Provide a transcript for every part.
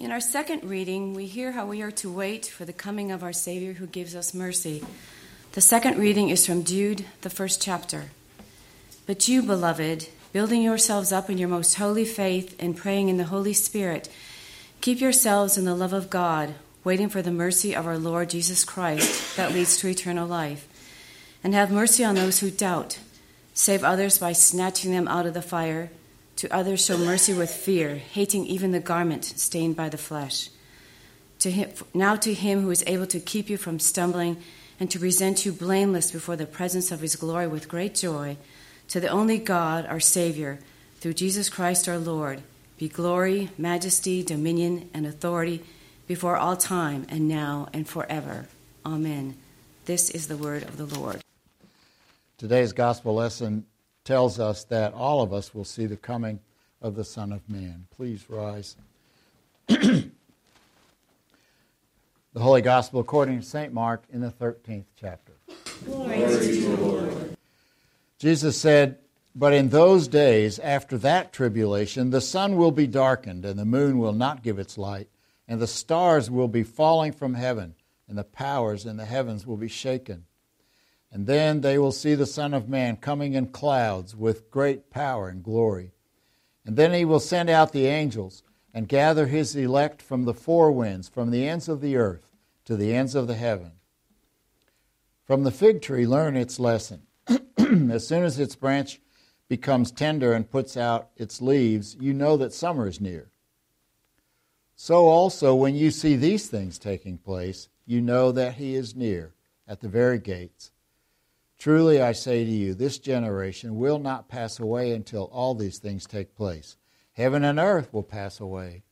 In our second reading, we hear how we are to wait for the coming of our Savior who gives us mercy. The second reading is from Jude, the first chapter. But you, beloved, building yourselves up in your most holy faith and praying in the Holy Spirit, keep yourselves in the love of God, waiting for the mercy of our Lord Jesus Christ that leads to eternal life. And have mercy on those who doubt. Save others by snatching them out of the fire to others, show mercy with fear, hating even the garment stained by the flesh. To him, now to him who is able to keep you from stumbling and to present you blameless before the presence of his glory with great joy, to the only God, our Savior, through Jesus Christ our Lord, be glory, majesty, dominion, and authority before all time, and now and forever. Amen. This is the word of the Lord. Today's gospel lesson tells us that all of us will see the coming of the Son of Man. Please rise. the Holy Gospel according to St. Mark in the 13th chapter. Glory to Lord. Jesus said, But in those days, after that tribulation, the sun will be darkened, and the moon will not give its light, and the stars will be falling from heaven, and the powers in the heavens will be shaken. And then they will see the Son of Man coming in clouds with great power and glory. And then he will send out the angels and gather his elect from the four winds, from the ends of the earth to the ends of the heaven. From the fig tree, learn its lesson. as soon as its branch becomes tender and puts out its leaves, you know that summer is near. So also, when you see these things taking place, you know that he is near, at the very gates. Truly I say to you, this generation will not pass away until all these things take place. Heaven and earth will pass away,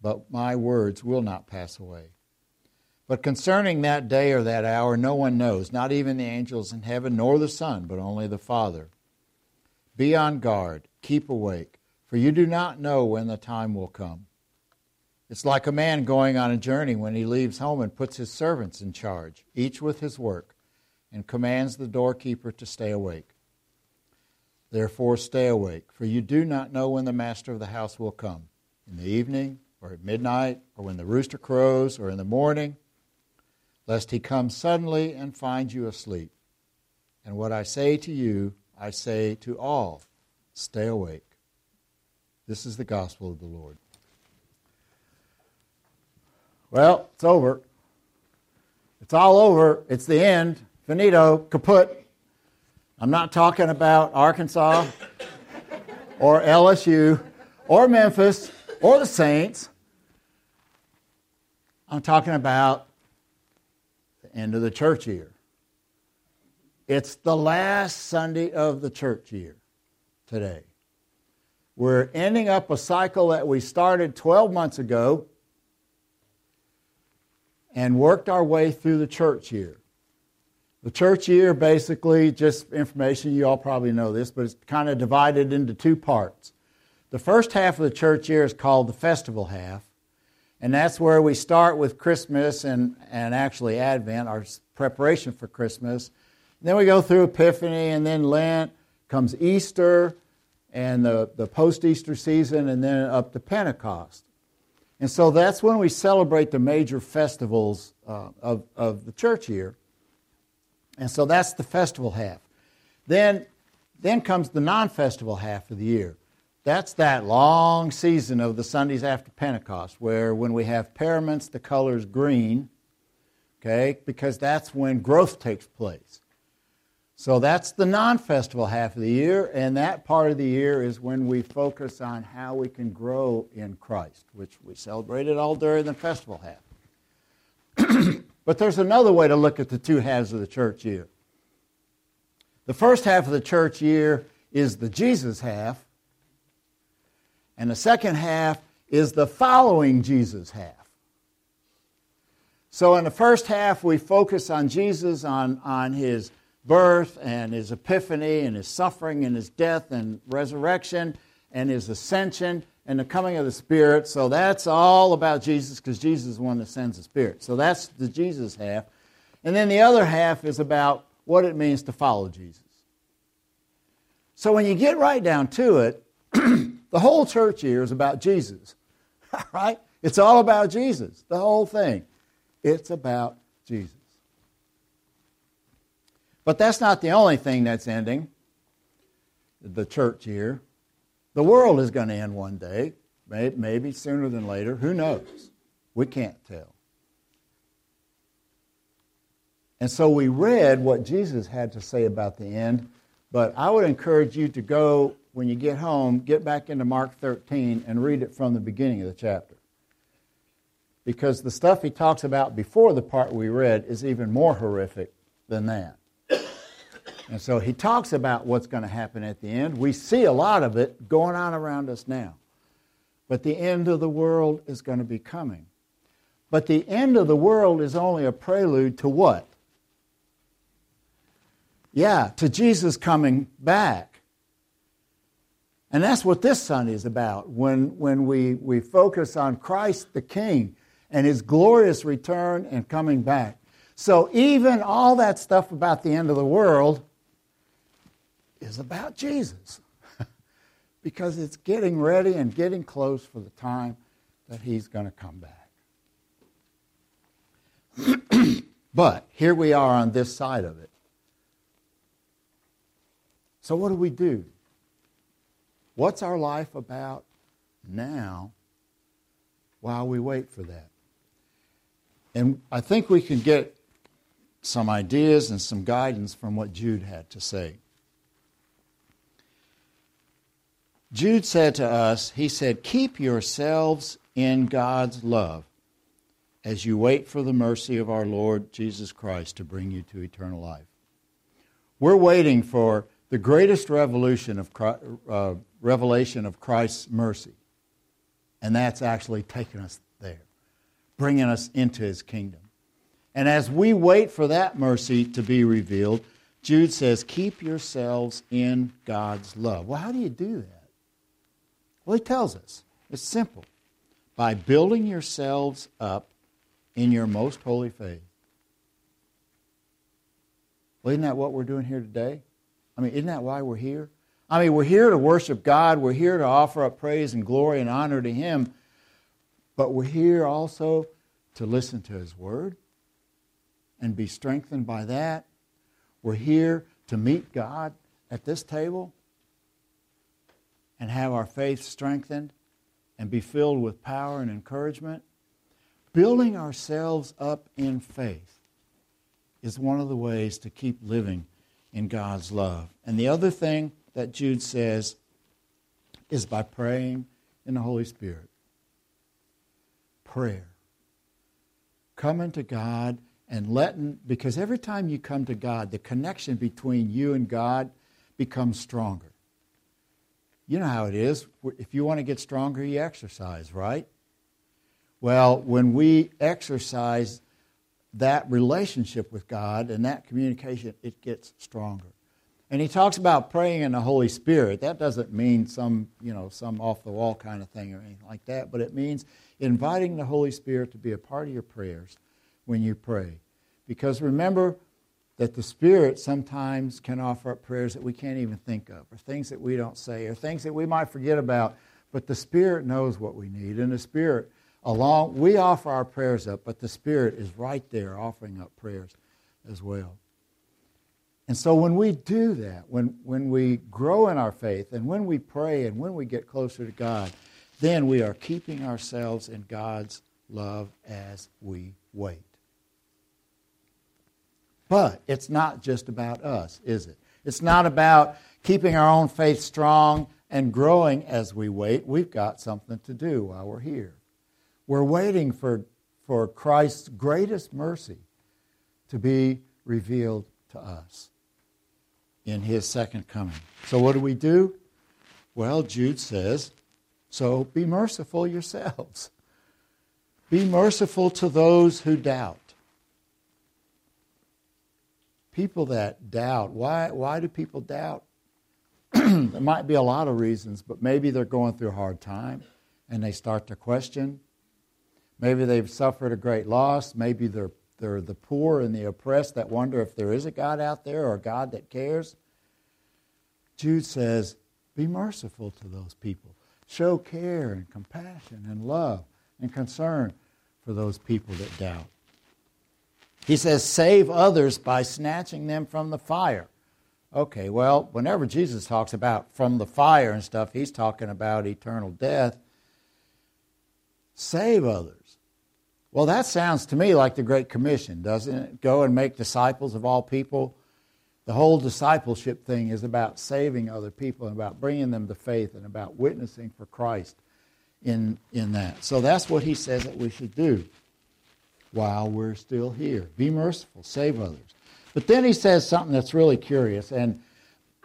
but my words will not pass away. But concerning that day or that hour, no one knows, not even the angels in heaven, nor the Son, but only the Father. Be on guard, keep awake, for you do not know when the time will come. It's like a man going on a journey when he leaves home and puts his servants in charge, each with his work and commands the doorkeeper to stay awake. Therefore, stay awake, for you do not know when the master of the house will come in the evening, or at midnight, or when the rooster crows, or in the morning, lest he come suddenly and find you asleep. And what I say to you, I say to all stay awake. This is the gospel of the Lord. Well, it's over. It's all over. It's the end. Finito, kaput. I'm not talking about Arkansas or LSU or Memphis or the Saints. I'm talking about the end of the church year. It's the last Sunday of the church year today. We're ending up a cycle that we started 12 months ago and worked our way through the church year. The church year, basically, just information, you all probably know this, but it's kind of divided into two parts. The first half of the church year is called the festival half, and that's where we start with Christmas and, and actually Advent, our preparation for Christmas. Then we go through Epiphany, and then Lent, comes Easter, and the, the post Easter season, and then up to Pentecost. And so that's when we celebrate the major festivals uh, of, of the church year. And so that's the festival half. Then, then comes the non festival half of the year. That's that long season of the Sundays after Pentecost, where when we have paraments, the color's green, okay, because that's when growth takes place. So that's the non festival half of the year, and that part of the year is when we focus on how we can grow in Christ, which we celebrated all during the festival half. But there's another way to look at the two halves of the church year. The first half of the church year is the Jesus half, and the second half is the following Jesus half. So, in the first half, we focus on Jesus, on, on his birth and his epiphany and his suffering and his death and resurrection and his ascension and the coming of the Spirit. So that's all about Jesus because Jesus is the one that sends the Spirit. So that's the Jesus half. And then the other half is about what it means to follow Jesus. So when you get right down to it, the whole church year is about Jesus. right? It's all about Jesus, the whole thing. It's about Jesus. But that's not the only thing that's ending the church here. The world is going to end one day, maybe sooner than later. Who knows? We can't tell. And so we read what Jesus had to say about the end, but I would encourage you to go, when you get home, get back into Mark 13 and read it from the beginning of the chapter. Because the stuff he talks about before the part we read is even more horrific than that. And so he talks about what's going to happen at the end. We see a lot of it going on around us now. But the end of the world is going to be coming. But the end of the world is only a prelude to what? Yeah, to Jesus coming back. And that's what this Sunday is about. When, when we, we focus on Christ the King and his glorious return and coming back. So even all that stuff about the end of the world is about Jesus because it's getting ready and getting close for the time that he's going to come back. but here we are on this side of it. So, what do we do? What's our life about now while we wait for that? And I think we can get some ideas and some guidance from what Jude had to say. Jude said to us, he said, Keep yourselves in God's love as you wait for the mercy of our Lord Jesus Christ to bring you to eternal life. We're waiting for the greatest revolution of uh, revelation of Christ's mercy, and that's actually taking us there, bringing us into his kingdom. And as we wait for that mercy to be revealed, Jude says, Keep yourselves in God's love. Well, how do you do that? Well, he tells us it's simple by building yourselves up in your most holy faith. Well, isn't that what we're doing here today? I mean, isn't that why we're here? I mean, we're here to worship God. We're here to offer up praise and glory and honor to Him. But we're here also to listen to His Word and be strengthened by that. We're here to meet God at this table and have our faith strengthened and be filled with power and encouragement, building ourselves up in faith is one of the ways to keep living in God's love. And the other thing that Jude says is by praying in the Holy Spirit. Prayer. Coming to God and letting, because every time you come to God, the connection between you and God becomes stronger. You know how it is. If you want to get stronger, you exercise, right? Well, when we exercise that relationship with God and that communication, it gets stronger. And he talks about praying in the Holy Spirit. That doesn't mean some, you know, some off the wall kind of thing or anything like that, but it means inviting the Holy Spirit to be a part of your prayers when you pray. Because remember, that the Spirit sometimes can offer up prayers that we can't even think of, or things that we don't say, or things that we might forget about. But the Spirit knows what we need, and the Spirit, along, we offer our prayers up, but the Spirit is right there offering up prayers as well. And so when we do that, when, when we grow in our faith, and when we pray, and when we get closer to God, then we are keeping ourselves in God's love as we wait. But it's not just about us, is it? It's not about keeping our own faith strong and growing as we wait. We've got something to do while we're here. We're waiting for, for Christ's greatest mercy to be revealed to us in his second coming. So, what do we do? Well, Jude says, so be merciful yourselves. Be merciful to those who doubt people that doubt. Why, why do people doubt? there might be a lot of reasons, but maybe they're going through a hard time and they start to question. Maybe they've suffered a great loss. Maybe they're, they're the poor and the oppressed that wonder if there is a God out there or a God that cares. Jude says, Be merciful to those people. Show care and compassion and love. and concern for those people that doubt. He says, save others by snatching them from the fire. Okay, well, whenever Jesus talks about from the fire and stuff, he's talking about eternal death. Save others. Well, that sounds to me like the Great Commission, doesn't it? Go and make disciples of all people. The whole discipleship thing is about saving other people and about bringing them to faith and about witnessing for Christ in, in that. So that's what he says that we should do while we're still here. Be merciful, save others. But then he says something that's really curious. And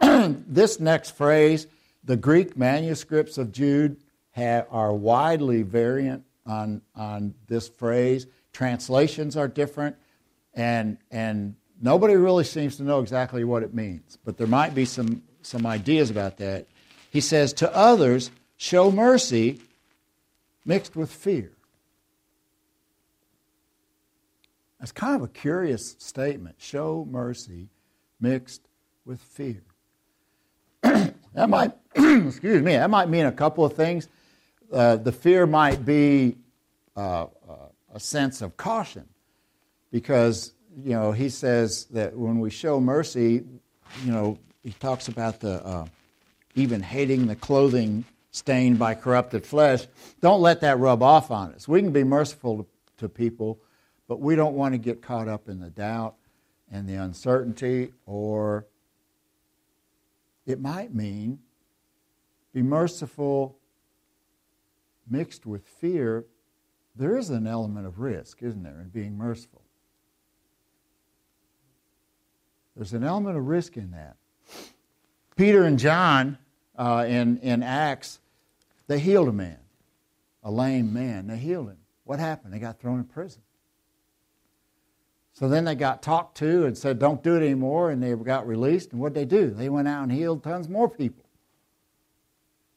this next phrase, the Greek manuscripts of Jude have, are widely variant on, on this phrase. Translations are different, and, and nobody really seems to know exactly what it means, but there might be some, some ideas about that. He says, To others, show mercy mixed with fear. That's kind of a curious statement. Show mercy mixed with fear. that might, excuse me, that might mean a couple of things. Uh, the fear might be uh, uh, a sense of caution because, you know, he says that when we show mercy, you know, he talks about the uh, even hating the clothing stained by corrupted flesh. Don't let that rub off on us. We can be merciful to, to people, but we don't want to get caught up in the doubt and the uncertainty, or it might mean be merciful mixed with fear, there is an element of risk, isn't there, in being merciful? There's an element of risk in that. Peter and John uh, in, in Acts, they healed a man, a lame man. They healed him. What happened? They got thrown in prison. So then they got talked to and said, don't do it anymore, and they got released. And what they do? They went out and healed tons more people.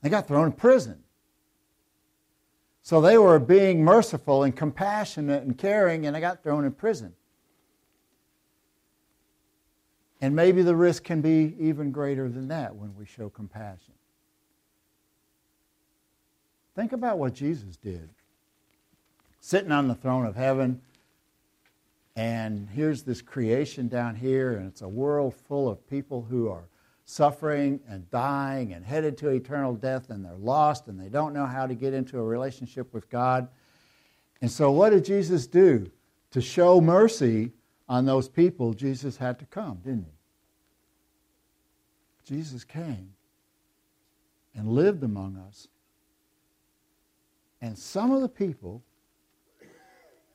They got thrown in prison. So they were being merciful and compassionate and caring, and they got thrown in prison. And maybe the risk can be even greater than that when we show compassion. Think about what Jesus did. Sitting on the throne of heaven, and here's this creation down here, and it's a world full of people who are suffering and dying and headed to eternal death, and they're lost and they don't know how to get into a relationship with God. And so, what did Jesus do? To show mercy on those people, Jesus had to come, didn't he? Jesus came and lived among us. And some of the people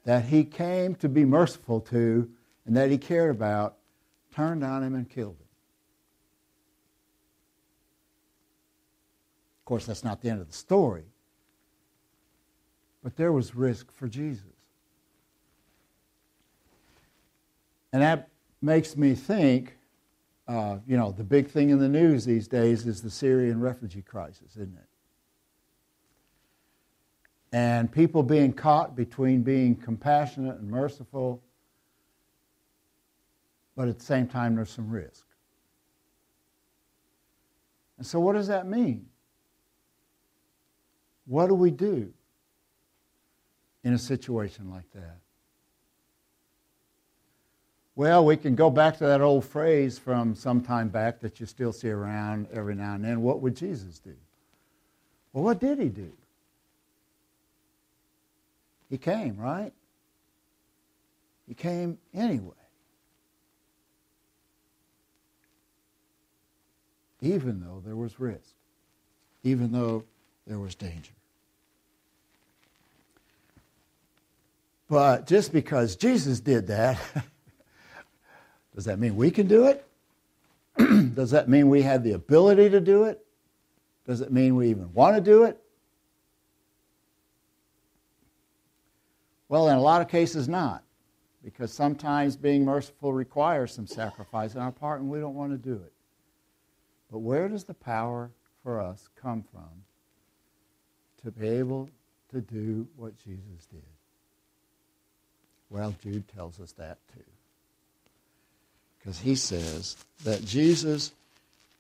that he came to be merciful to and that he cared about turned on him and killed him. Of course, that's not the end of the story. But there was risk for Jesus. And that makes me think, uh, you know, the big thing in the news these days is the Syrian refugee crisis, isn't it? And people being caught between being compassionate and merciful, but at the same time, there's some risk. And so, what does that mean? What do we do in a situation like that? Well, we can go back to that old phrase from some time back that you still see around every now and then. What would Jesus do? Well, what did he do? He came, right? He came anyway. Even though there was risk, even though there was danger. But just because Jesus did that, does that mean we can do it? does that mean we have the ability to do it? Does it mean we even want to do it? Well, in a lot of cases, not. Because sometimes being merciful requires some sacrifice on our part, and we don't want to do it. But where does the power for us come from to be able to do what Jesus did? Well, Jude tells us that too. Because he says that Jesus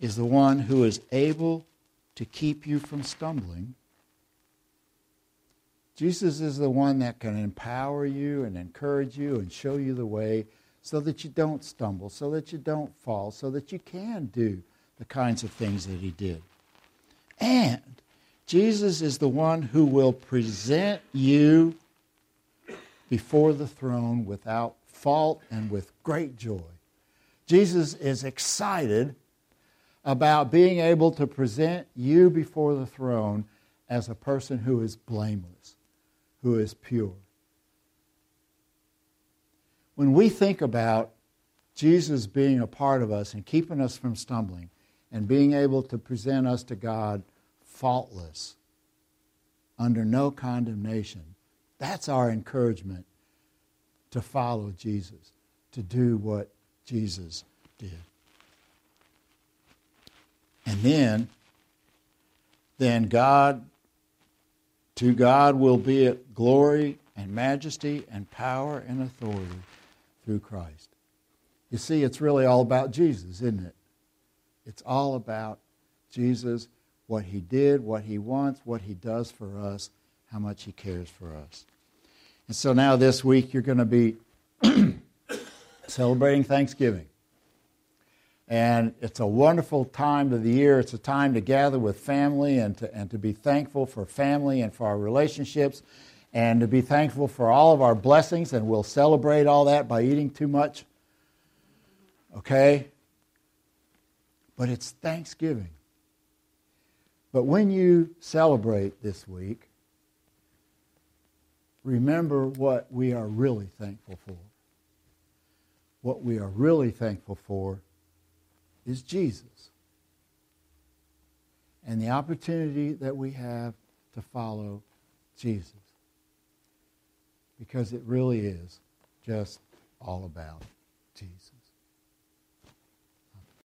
is the one who is able to keep you from stumbling. Jesus is the one that can empower you and encourage you and show you the way so that you don't stumble, so that you don't fall, so that you can do the kinds of things that he did. And Jesus is the one who will present you before the throne without fault and with great joy. Jesus is excited about being able to present you before the throne as a person who is blameless, who is pure. When we think about Jesus being a part of us and keeping us from stumbling and being able to present us to God faultless, under no condemnation, that's our encouragement to follow Jesus, to do what Jesus did. And then, then God, to God will be it glory and majesty and power and authority through Christ. You see, it's really all about Jesus, isn't it? It's all about Jesus, what he did, what he wants, what he does for us, how much he cares for us. And so now this week you're going to be celebrating Thanksgiving. And it's a wonderful time of the year. It's a time to gather with family and to, and to be thankful for family and for our relationships and to be thankful for all of our blessings. And we'll celebrate all that by eating too much. Okay? But it's Thanksgiving. But when you celebrate this week, remember what we are really thankful for. What we are really thankful for is Jesus and the opportunity that we have to follow Jesus. Because it really is just all about Jesus.